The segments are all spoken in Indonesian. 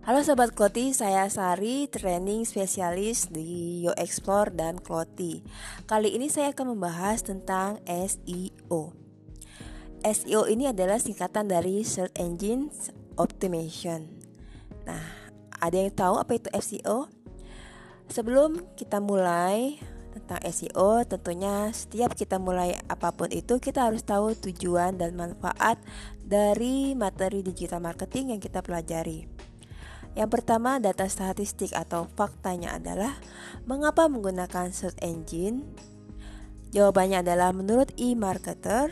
Halo Sobat Kloti, saya Sari, training spesialis di Yo Explore dan Kloti. Kali ini saya akan membahas tentang SEO. SEO ini adalah singkatan dari Search Engine Optimization. Nah, ada yang tahu apa itu SEO? Sebelum kita mulai tentang SEO, tentunya setiap kita mulai apa pun itu kita harus tahu tujuan dan manfaat dari materi digital marketing yang kita pelajari. Yang pertama, data statistik atau faktanya adalah mengapa menggunakan search engine? Jawabannya adalah menurut e-marketer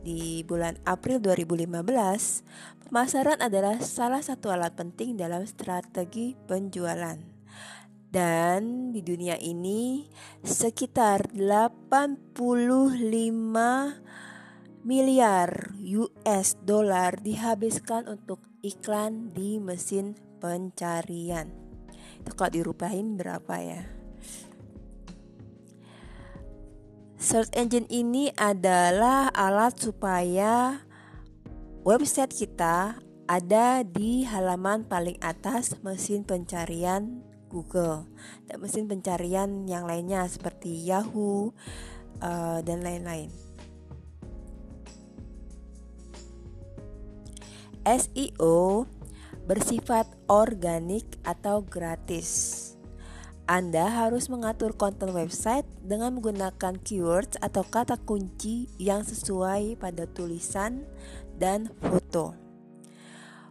di bulan April 2015, pemasaran adalah salah satu alat penting dalam strategi penjualan. Dan di dunia ini sekitar 85 miliar US dollar dihabiskan untuk iklan di mesin pencarian. Itu kalau dirupahin berapa ya? Search engine ini adalah alat supaya website kita ada di halaman paling atas mesin pencarian Google dan mesin pencarian yang lainnya seperti Yahoo uh, dan lain-lain. SEO bersifat organik atau gratis. Anda harus mengatur konten website dengan menggunakan keywords atau kata kunci yang sesuai pada tulisan dan foto.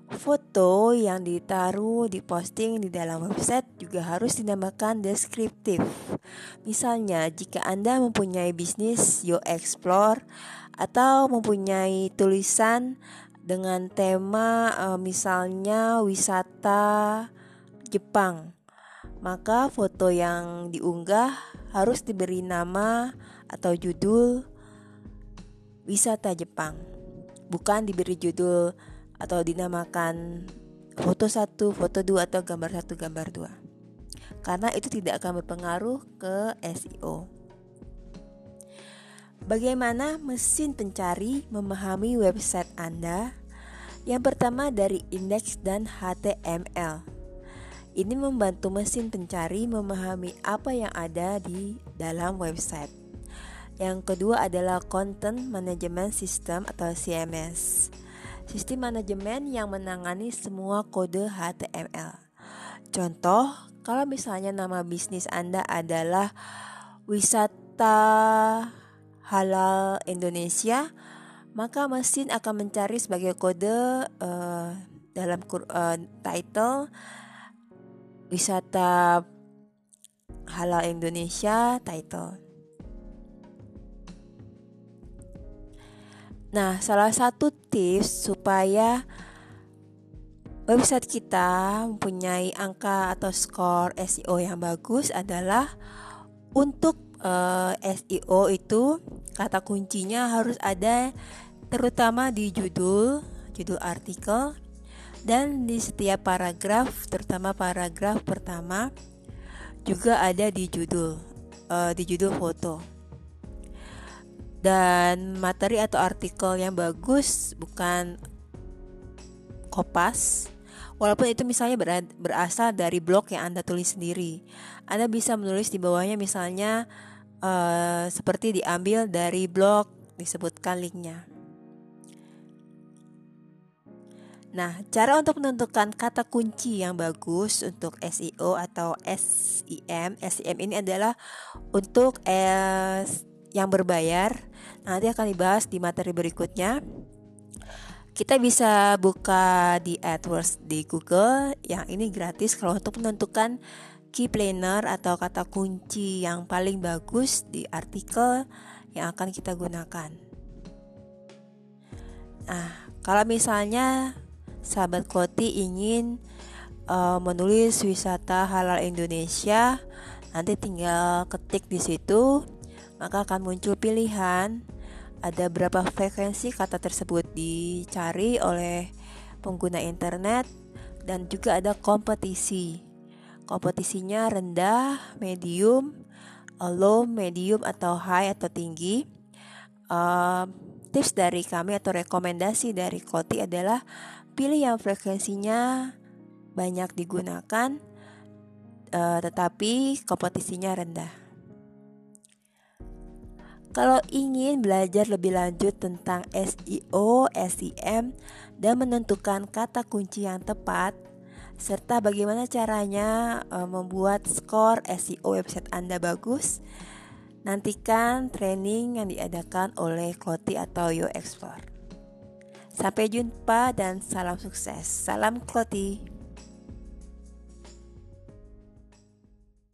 Foto yang ditaruh di posting di dalam website juga harus dinamakan deskriptif. Misalnya, jika Anda mempunyai bisnis Yo Explore atau mempunyai tulisan dengan tema e, misalnya wisata Jepang. Maka foto yang diunggah harus diberi nama atau judul wisata Jepang. Bukan diberi judul atau dinamakan foto satu, foto dua atau gambar satu, gambar dua. Karena itu tidak akan berpengaruh ke SEO. Bagaimana mesin pencari memahami website Anda yang pertama dari indeks dan HTML. Ini membantu mesin pencari memahami apa yang ada di dalam website. Yang kedua adalah Content Management System atau CMS. Sistem manajemen yang menangani semua kode HTML. Contoh, kalau misalnya nama bisnis Anda adalah Wisata Halal Indonesia, maka mesin akan mencari sebagai kode uh, dalam uh, title wisata halal Indonesia title. Nah, salah satu tips supaya website kita mempunyai angka atau skor SEO yang bagus adalah untuk uh, eh, SEO itu kata kuncinya harus ada terutama di judul, judul artikel, dan di setiap paragraf, terutama paragraf pertama, juga ada di judul, uh, di judul foto. Dan materi atau artikel yang bagus bukan kopas, walaupun itu misalnya berasal dari blog yang Anda tulis sendiri. Anda bisa menulis di bawahnya misalnya uh, seperti diambil dari blog disebutkan linknya. Nah, cara untuk menentukan kata kunci yang bagus untuk SEO atau SEM, SEM ini adalah untuk eh, yang berbayar. Nanti akan dibahas di materi berikutnya. Kita bisa buka di AdWords di Google, yang ini gratis kalau untuk menentukan key planner atau kata kunci yang paling bagus di artikel yang akan kita gunakan. Nah, kalau misalnya sahabat Koti ingin uh, menulis wisata halal Indonesia, nanti tinggal ketik di situ, maka akan muncul pilihan ada berapa frekuensi kata tersebut dicari oleh pengguna internet dan juga ada kompetisi. Kompetisinya rendah, medium, low, medium atau high atau tinggi. Uh, tips dari kami atau rekomendasi dari Koti adalah pilih yang frekuensinya banyak digunakan, uh, tetapi kompetisinya rendah. Kalau ingin belajar lebih lanjut tentang SEO, SEM, dan menentukan kata kunci yang tepat, serta bagaimana caranya uh, membuat skor SEO website Anda bagus, nantikan training yang diadakan oleh Kloti atau Yo Explore. Sampai jumpa dan salam sukses. Salam Kloti.